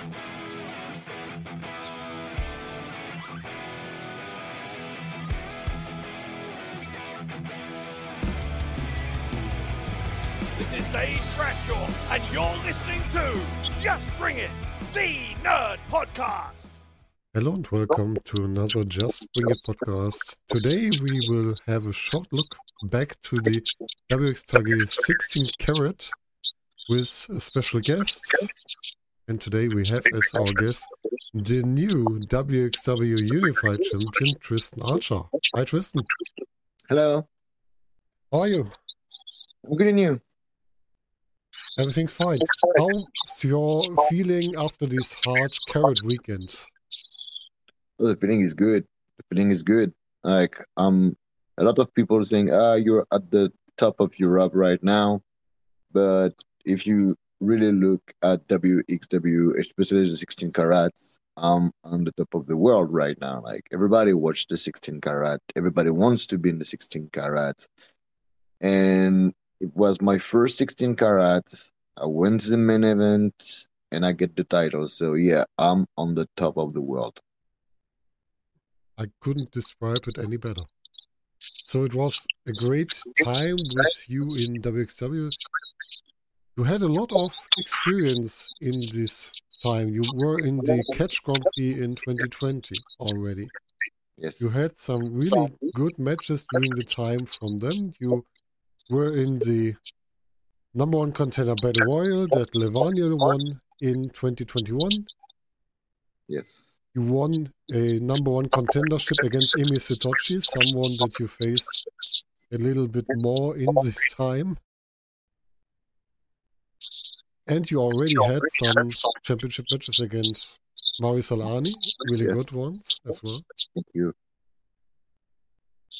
This is Dave Bradshaw, and you're listening to Just Bring It, the Nerd Podcast. Hello and welcome to another Just Bring It podcast. Today we will have a short look back to the WXW 16 Carat with a special guest. And today we have as our guest the new WXW Unified Champion Tristan Archer. Hi Tristan, Hello. how are you? I'm good and you? Everything's fine. How's your feeling after this hard Carat weekend? Well, the feeling is good. The feeling is good. Like um a lot of people are saying, ah, you're at the top of Europe right now. But if you really look at WXW, especially the 16 carats, I'm on the top of the world right now. Like everybody watched the 16 carat. Everybody wants to be in the 16 carat. And it was my first 16 carats. I went to the main event and I get the title. So yeah, I'm on the top of the world. I couldn't describe it any better. So it was a great time with you in WXW. You had a lot of experience in this time. You were in the Catch Grand Prix in 2020 already. Yes. You had some really good matches during the time from them. You were in the number one contender battle royal that Levaniel won in 2021. Yes. You won a number one contendership against Emil Sitoci, someone that you faced a little bit more in this time. And you already had some championship matches against Marius Al-Ani, really Yes. good ones as well. Thank you.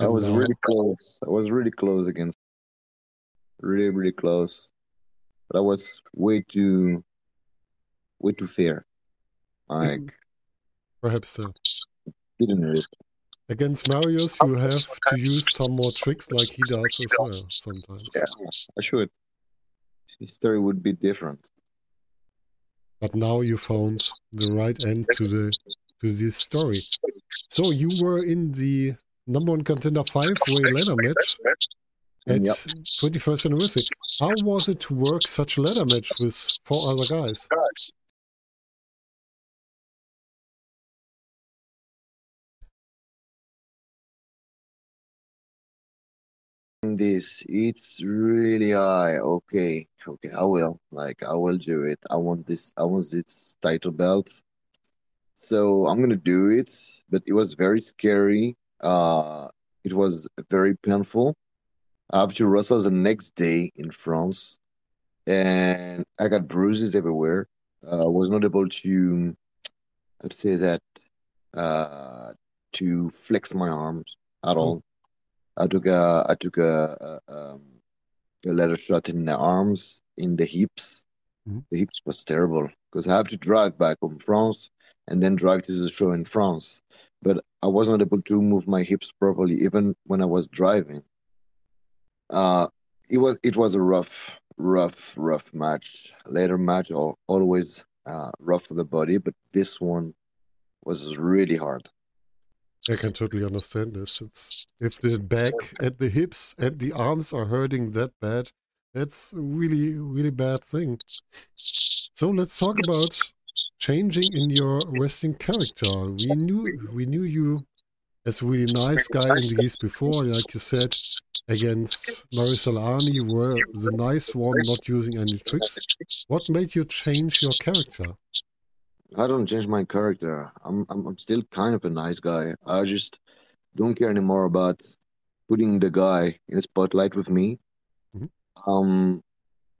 I was now- really close. I was really close against really, really close. But I was way too way too fair. Like Perhaps uh, didn't against Marius, you have to use some more tricks like he does as well sometimes. Yeah. I should. His story would be different. But now you found the right end to the to this story. So you were in the number one contender five way ladder match at Yep. 21st anniversary. How was it to work such a ladder match with four other guys? This it's really high. Okay, okay, I will. Like I will do it. I want this. I want this title belt. So I'm gonna do it. But it was very scary. Uh, it was very painful. I have to wrestle the next day in France, and I got bruises everywhere. Uh, I was not able to, I'd say that, uh, to flex my arms at all. I took a I took a, a um a ladder shot in the arms, in the hips. Mhm. The hips was terrible because I have to drive back from France and then drive to the show in France. But I wasn't able to move my hips properly even when I was driving. Uh, it was it was a rough, rough, rough match. Ladder match are always uh rough for the body, but this one was really hard. I can totally understand this. It's if the back and the hips and the arms are hurting that bad, that's a really, really bad thing. So let's talk about changing in your wrestling character. We knew we knew you as a really nice guy in the years before, like you said, against Marius Al-Ani, you were the nice one, not using any tricks. What made you change your character? I don't change my character. I'm, I'm I'm still kind of a nice guy. I just don't care anymore about putting the guy in the spotlight with me. Mhm. Um,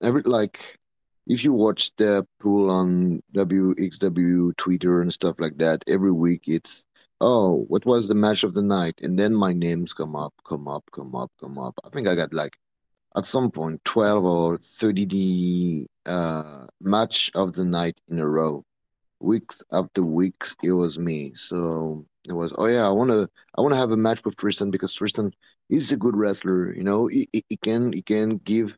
every like if you watch the pool on WXW Twitter and stuff like that, every week it's oh, what was the match of the night? And then my names come up, come up, come up, come up. I think I got like at some point 12 or 30 the uh match of the night in a row weeks after weeks it was me so it was oh yeah i want to i want to have a match with tristan because tristan is a good wrestler you know he, he, he can he can give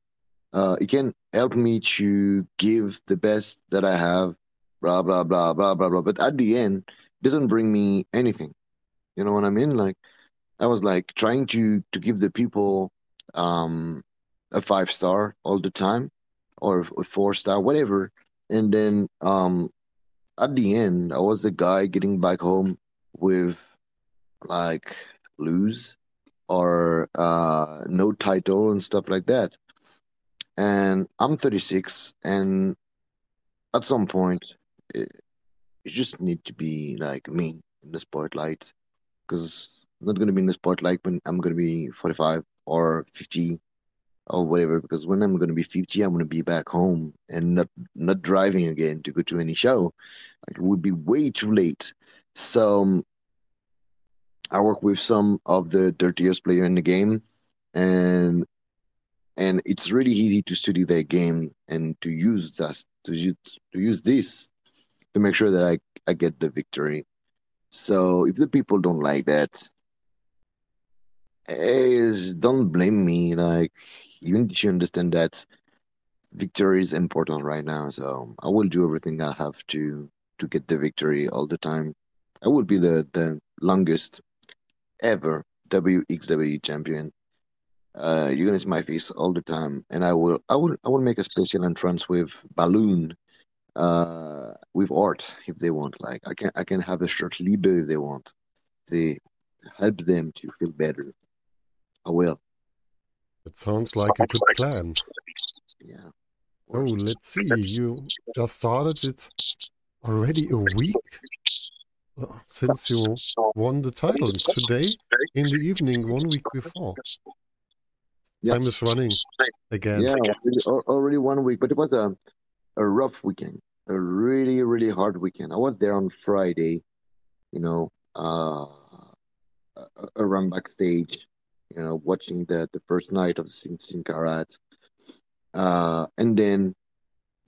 uh he can help me to give the best that i have blah blah blah blah blah blah. But at the end, it doesn't bring me anything. You know what I mean? Like I was like trying to to give the people um a five star all the time or a four star, whatever. And then um at the end, I was the guy getting back home with like lose or uh no title and stuff like that. And I'm 36, and at some point, it, you just need to be like me in the spotlight because I'm not going to be in the spotlight when I'm going to be 45 or 50 or whatever. Because when I'm going to be 50, I'm going to be back home and not not driving again to go to any show. Like, it would be way too late. So I work with some of the dirtiest player in the game, and and it's really easy to study their game and to use that to use, to use this to make sure that I, I get the victory. So if the people don't like that, is don't blame me. Like you need to understand that victory is important right now. So I will do everything I have to to get the victory all the time. I will be the the longest ever WXW champion. Uh, you're gonna see my face all the time, and I will, I will, I will make a special entrance with balloon, uh, with art if they want. Like I can, I can have a shirt Liebe if they want. They help them to feel better. I will. It sounds like a good plan. Yeah. Oh, let's see. You just started. It's already a week since you won the title. It's today in the evening, one week before. Yeah. Time is running again. Yeah, already, one week, but it was a a rough weekend, a really really hard weekend. I was there on Friday, you know, uh, around backstage, you know, watching the the first night of the 16 Carat, uh, and then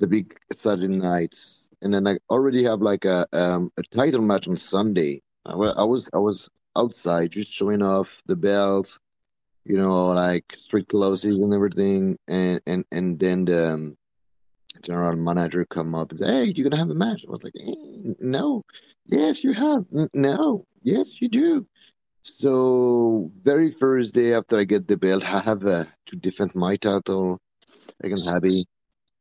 the big Saturday nights, and then I already have like a um a title match on Sunday. I I was I was outside just showing off the belts, you know, like street clothes and everything, and and and then the um, general manager come up and say, "Hey, you're gonna have a match." I was like, eh, "No, yes, you have. No, yes, you do." So very first day after I get the belt, I have uh, to defend my title. I'm happy.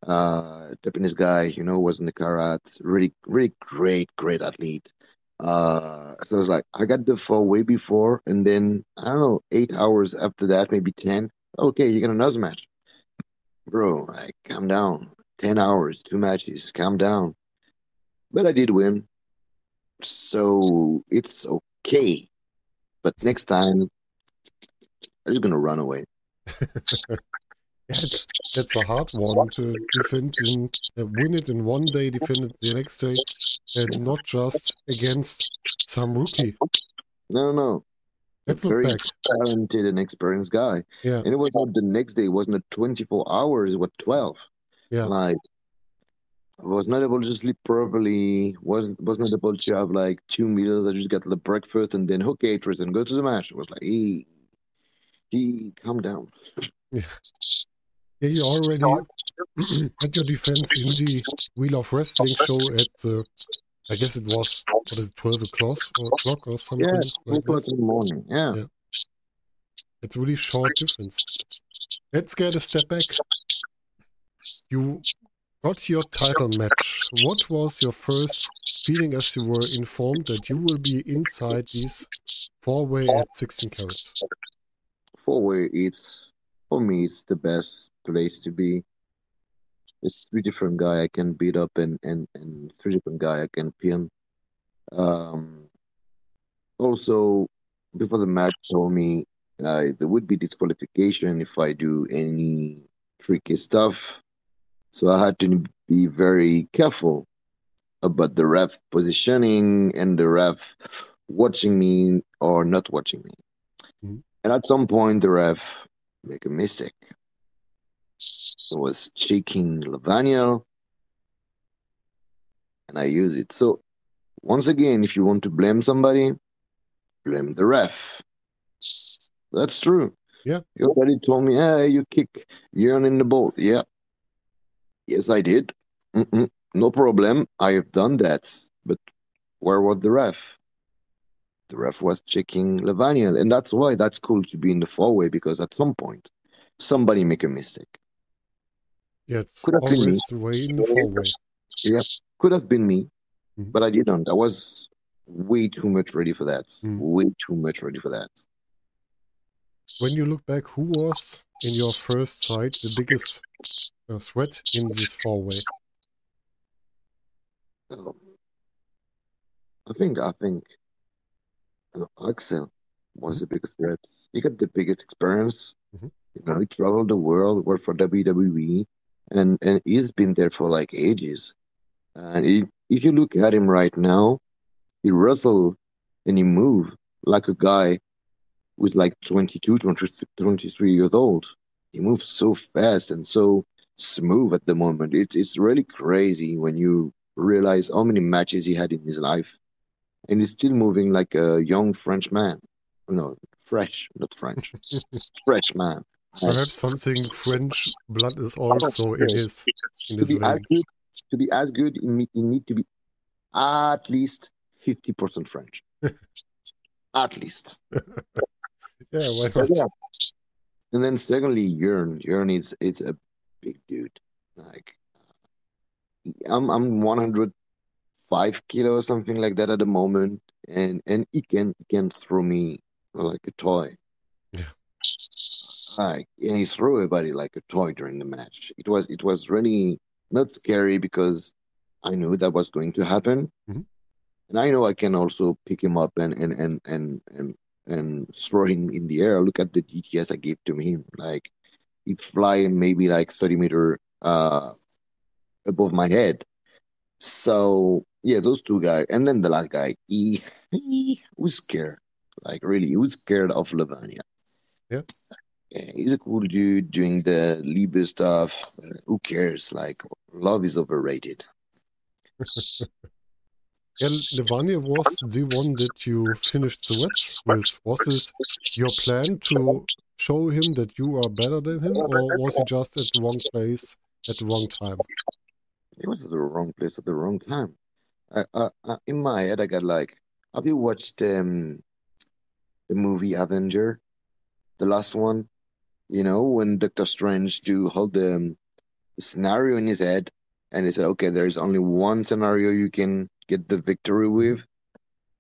Uh, Japanese guy, you know, was in the carat. Really, really great, great athlete. Uh, so I was like, I got the fall way before, and then I don't know, eight hours after that, maybe ten. Okay, you got another match, bro. Like, calm down. Ten hours, two matches. Calm down. But I did win, so it's okay. But next time, I'm just gonna run away. It's, it's a hard one to defend in, uh, win it in one day, defend it the next day, and not just against some rookie. No, no, no. Let's Very back. talented and experienced guy. Yeah, And it was not the next day, it wasn't a 24 hours, it was 12. Yeah. Like, I was not able to sleep properly, wasn't was not able to have like two meals. I just got the breakfast and then hook hatred and go to the match. It was like, he, he, calm down. yeah, you already had your defense in the Wheel of Wrestling show at, uh, I guess it was, what is it, 12 o'clock or, o'clock or something Yeah, two like o'clock in the morning. Yeah. Yeah. It's really short difference. Let's get a step back. You got your title match. What was your first feeling as you were informed that you will be inside these four way at 16 carats? Four way, it's for me, it's the best place to be. It's three different guy I can beat up and and and three different guy I can pin. Um, also, before the match told me uh, there would be disqualification if I do any tricky stuff. So I had to be very careful about the ref positioning and the ref watching me or not watching me. Mhm. And at some point, the ref make a mistake. It was cheeking Levaniel, and I use it. So once again, if you want to blame somebody, blame the ref. That's true. Yeah. Your buddy told me, hey, you kick Jurn in the ball. Yeah. Yes, I did. Mm-mm. no problem. I have done that. But where was the ref? The ref was checking Levaniel, and that's why that's cool to be in the four way because at some point somebody make a mistake. Yeah, it's Could have been me. the way in the. Yeah, could have been me, Mhm. but I didn't. I was way too much ready for that. Mm. Way too much ready for that. When you look back, who was in your first sight the biggest uh, threat in this four way? Um, I think I think uh, Axel was the biggest threat. He got the biggest experience. Mhm. You know, he traveled the world, worked for WWE, and and he's been there for like ages. And he, if you look at him right now, he wrestle and he move like a guy who's like 22, 23 years old. He moves so fast and so smooth at the moment. It's it's really crazy when you realize how many matches he had in his life, and he's still moving like a young French man. No, fresh, not French, fresh man. Perhaps something French blood is also in his in to his be as good, to be as good, you need, to be at least fifty percent French. at least. Yeah, why So, not? yeah. And then secondly, Jurn. Jurn is it's a big dude. Like I'm I'm 105 kilo or something like that at the moment, and and he can he can throw me like a toy. Like and he threw everybody like a toy during the match. It was it was really not scary because I knew that was going to happen, Mhm. and I know I can also pick him up and and and and and and throw him in the air. Look at the DTS I gave to him. Like he fly maybe like 30 meter uh above my head. So yeah, those two guys. And then the last guy, he, he was scared. Like really, he was scared of Levaniel. Yeah. Yeah, he's a cool dude doing the Liebe stuff. Who cares? Like love is overrated. Yeah, Levaniel was the one that you finished the match with. Was this your plan to show him that you are better than him, or was he just at the wrong place at the wrong time? It was at the wrong place at the wrong time. I, I, I, in my head, I got like, have you watched um, the movie Avenger, the last one? You know, when Doctor Strange do hold the, um, scenario in his head, and he said, "Okay, there is only one scenario you can get the victory with."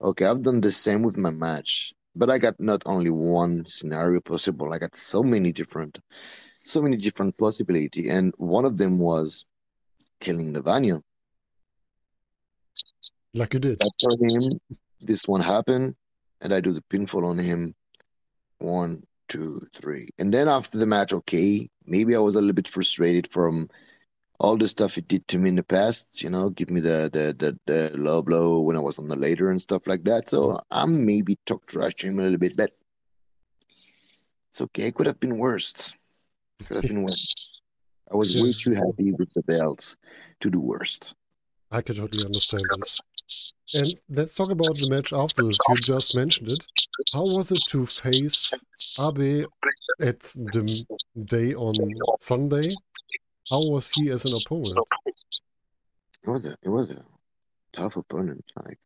Okay, I've done the same with my match, but I got not only one scenario possible. I got so many different, so many different possibility, and one of them was killing Levaniel. Like you did. I told him this one happened, and I do the pinfall on him. One, two, three. And then after the match, okay, maybe I was a little bit frustrated from all the stuff he did to me in the past, you know, give me the the the, the low blow when I was on the ladder and stuff like that. So I'm maybe talk trash to him a little bit, but it's okay. It could have been worse. It could have been worse. I was way too happy with the belts to do worst. I can totally understand this. And let's talk about the match afterwards. You just mentioned it. How was it to face Abe at the day on Sunday? How was he as an opponent? It was a it was a tough opponent. Like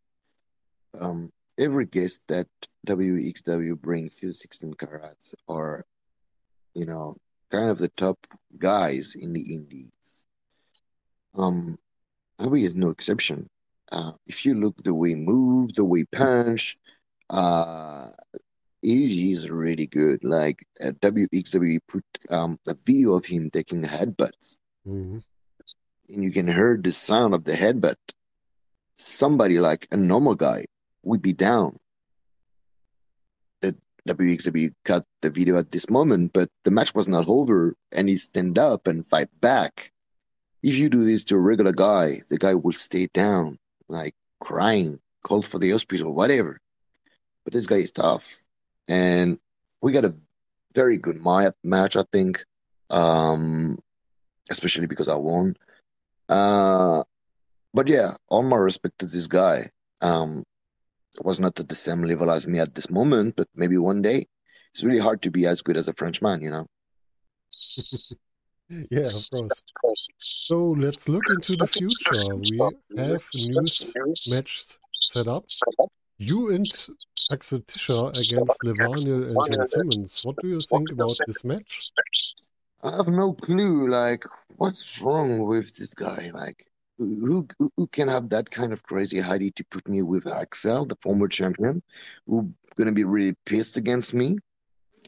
um every guest that WXW bring to 16 carats are, you know, kind of the top guys in the indies. Um is no exception. Uh, if you look the way he move, the way he punch, uh, he- is really good. Like uh, WXW put um, a video of him taking headbutts, Mhm. and you can hear the sound of the headbutt. Somebody like a normal guy would be down. The WXW cut the video at this moment, but the match was not over, and he stand up and fight back. If you do this to a regular guy, the guy will stay down, like crying, called for the hospital, whatever. But this guy is tough, and we got a very good ma- match, I think. Um, especially because I won. Uh, but yeah, all my respect to this guy. Um, was not at the same level as me at this moment, but maybe one day. It's really hard to be as good as a Frenchman, you know. Yeah, of course. So let's look into the future. We have a new match set up. You and Axel Tischer against Levaniel and Jurn Simmons. What do you think about this match? I have no clue. Like, what's wrong with this guy? Like, who who, who can have that kind of crazy idea to put me with Axel, the former champion, who gonna be really pissed against me,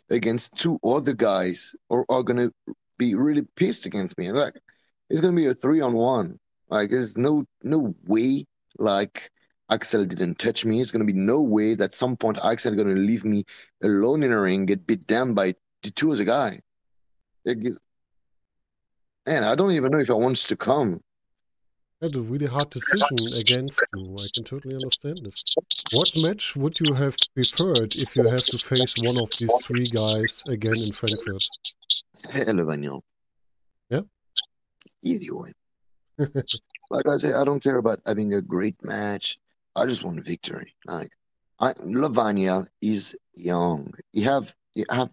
against two other guys, or are gonna be really pissed against me? Like, it's gonna be a three on one. Like, there's no no way. Like, Axel didn't touch me. It's gonna be no way that some point Axel gonna leave me alone in a ring, get beat down by the two other guy. It, man, I don't even know if I wants to come. That's a really hard decision against you. I can totally understand this. What match would you have preferred if you have to face one of these three guys again in Frankfurt? Levaniel. Yeah? Easy way. like I say, I don't care about having a great match. I just want victory. Like I Levaniel is young. He have he have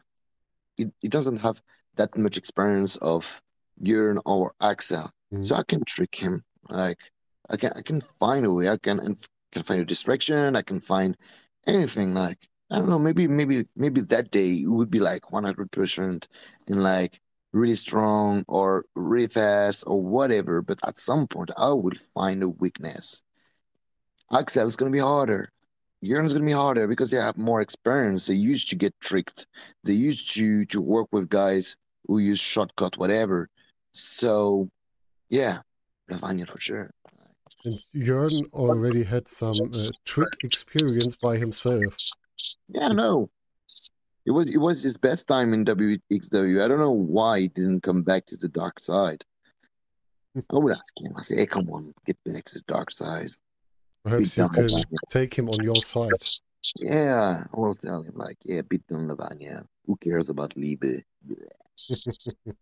he, he doesn't have that much experience of Jurn or Axel. Mhm. So I can trick him. Like I can I can find a way. I can can find a distraction. I can find anything. Like I don't know. Maybe maybe maybe that day it would be like one hundred percent and like really strong or really fast or whatever. But at some point I will find a weakness. Axel is gonna be harder. Jurn's gonna be harder because they have more experience. They used to get tricked. They used to to work with guys who use shortcut, whatever. So, yeah, Levaniel for sure. And Jurn already had some uh, trick experience by himself. Yeah, no, it was it was his best time in WXW. I don't know why he didn't come back to the dark side. I would ask him. I say, "Hey, come on, get back to the dark side." Perhaps you down can Levaniel. take him on your side. Yeah, I will tell him like, "Yeah, beat down Levaniel. Who cares about Liebe?"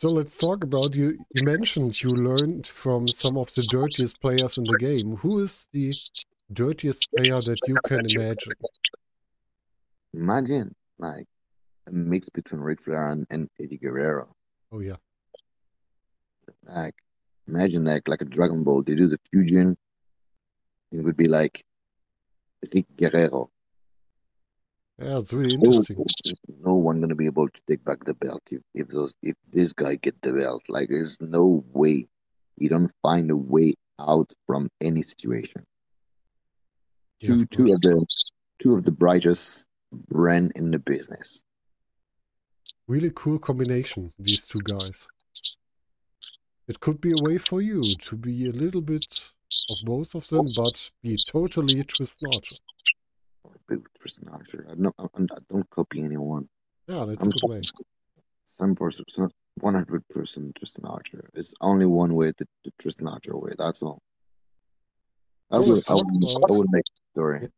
So let's talk about you. You mentioned you learned from some of the dirtiest players in the game. Who is the dirtiest player that you can imagine? Imagine like a mix between Ric Flair and, and Eddie Guerrero. Oh yeah, Like, imagine like like a Dragon Ball. They do the fusion. It would be like Rick Guerrero. yeah, it's really No, interesting. no one gonna be able to take back the belt if, if those if this guy get the belt. Like, there's no way. You don't find a way out from any situation. Yeah, Two of two of the two of the brightest brand in the business. Really cool combination. These two guys. It could be a way for you to be a little bit of both of them, but be totally Tristan Archer. Tristan Archer. I don't, I don't copy anyone. Yeah, that's a I'm good way. some person, one hundred percent Tristan Archer. It's only one way, the, the Tristan Archer way. That's all. I let's I about- I will make story.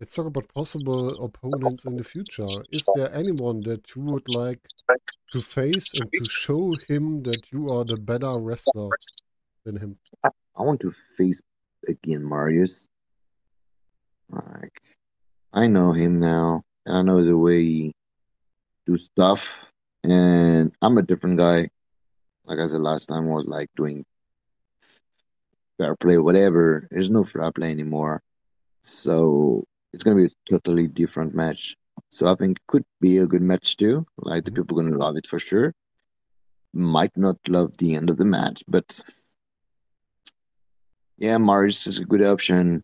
Let's talk about possible opponents in the future. Is there anyone that you would like to face and to show him that you are the better wrestler than him? I want to face again Marius. Like, I know him now, and I know the way he do stuff, and I'm a different guy. Like I said last time, I was like doing fair play, whatever. There's no fair play anymore, so it's gonna be a totally different match. So I think it could be a good match too. Like the Mhm. people gonna love it for sure. Might not love the end of the match, but yeah, Marius is a good option.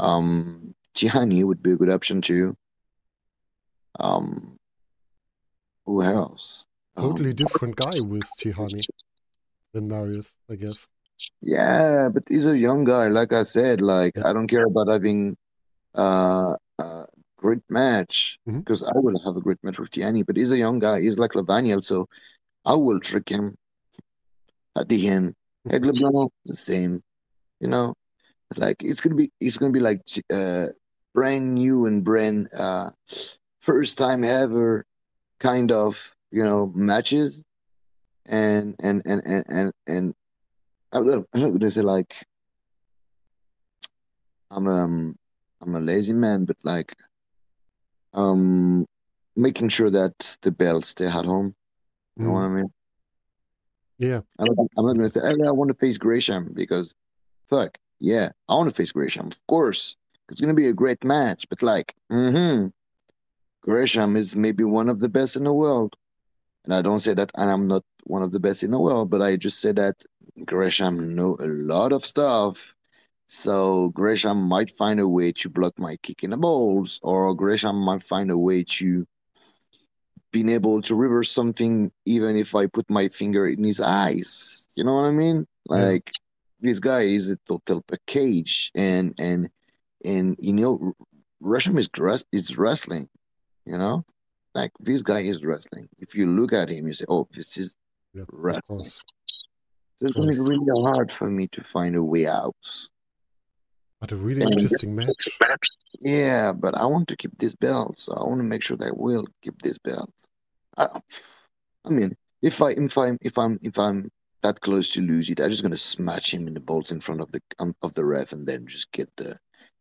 Um, Tihanyi would be a good option too. Um, who else? Totally Um, different guy with Tihanyi than Marius, I guess. Yeah, but he's a young guy. Like I said, like I don't care about having uh, a great match because I will have a great match with Tihanyi. But he's a young guy. He's like Lavaniel, so I will trick him at the end. Ed LeBlanc, the same. You know, like it's gonna be it's gonna be like uh brand new and brand uh first time ever kind of you know matches and and and and and, and I don't know, I'm not gonna say like I'm um I'm a lazy man, but like um making sure that the belts stay at home You know what I mean? Yeah. I'm not, I'm not gonna say, hey, I want to face Gresham because, fuck, yeah, I want to face Gresham, of course. It's gonna be a great match, but like, mm-hmm, Gresham is maybe one of the best in the world, and I don't say that, and I'm not one of the best in the world, but I just say that Gresham know a lot of stuff. So Gresham might find a way to block my kick in the balls, or Gresham might find a way to being able to reverse something even if I put my finger in his eyes. You know what I mean? Yeah. Like this guy is a total package, and and and you know, Russian is dress is wrestling. You know, like this guy is wrestling. If you look at him, you say, "Oh, this is Yeah. Wrestling." So it's gonna be really hard for me to find a way out. But a really And- interesting match. Yeah, but I want to keep this belt, so I want to make sure that I will keep this belt. I, I mean, if I if I'm if I'm if I'm that close to lose it, I'm just gonna smash him in the balls in front of the um, of the ref, and then just get the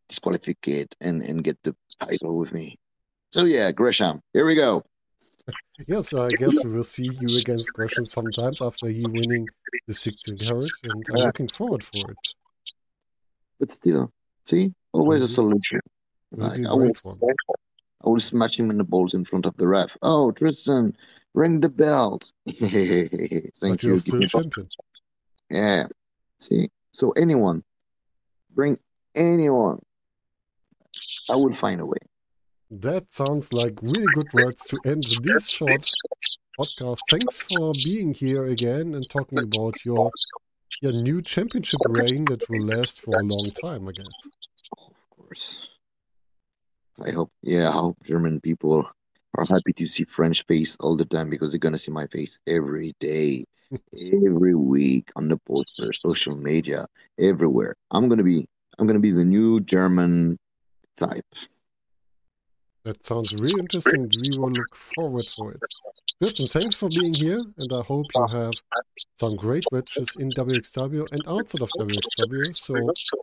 disqualificate and and get the title with me. So yeah, Gresham, here we go. Yeah, so I guess we will see you against Gresham sometimes after he winning the 16 carat, and I'm Yeah. looking forward for it. But still, see, always a Mhm. solution. Like, I will. I will smash him in the balls in front of the ref. Oh, Tristan, ring the belt. Thank But you. you're champion. Yeah. See, so anyone, bring anyone. I will find a way. That sounds like really good words to end this short podcast. Thanks for being here again and talking about your your new championship reign that will last for a long time, I guess. Of course. I hope, yeah, I hope German people are happy to see French face all the time because they're gonna see my face every day, every week on the poster, social media, everywhere. I'm gonna be, I'm gonna be the new German type. That sounds really interesting. We will look forward for it. Tristan, thanks for being here, and I hope you have some great matches in WXW and outside of WXW. So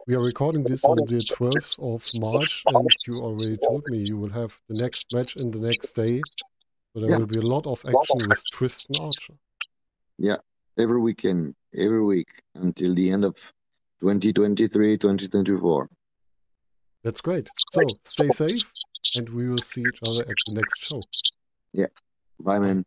we are recording this on the 12th of March, and you already told me you will have the next match in the next day. So there Yeah. will be a lot of action with Tristan Archer. Yeah, every weekend, every week until the end of 2023, 2024. That's great. So stay safe, and we will see each other at the next show. Yeah. Bye, man.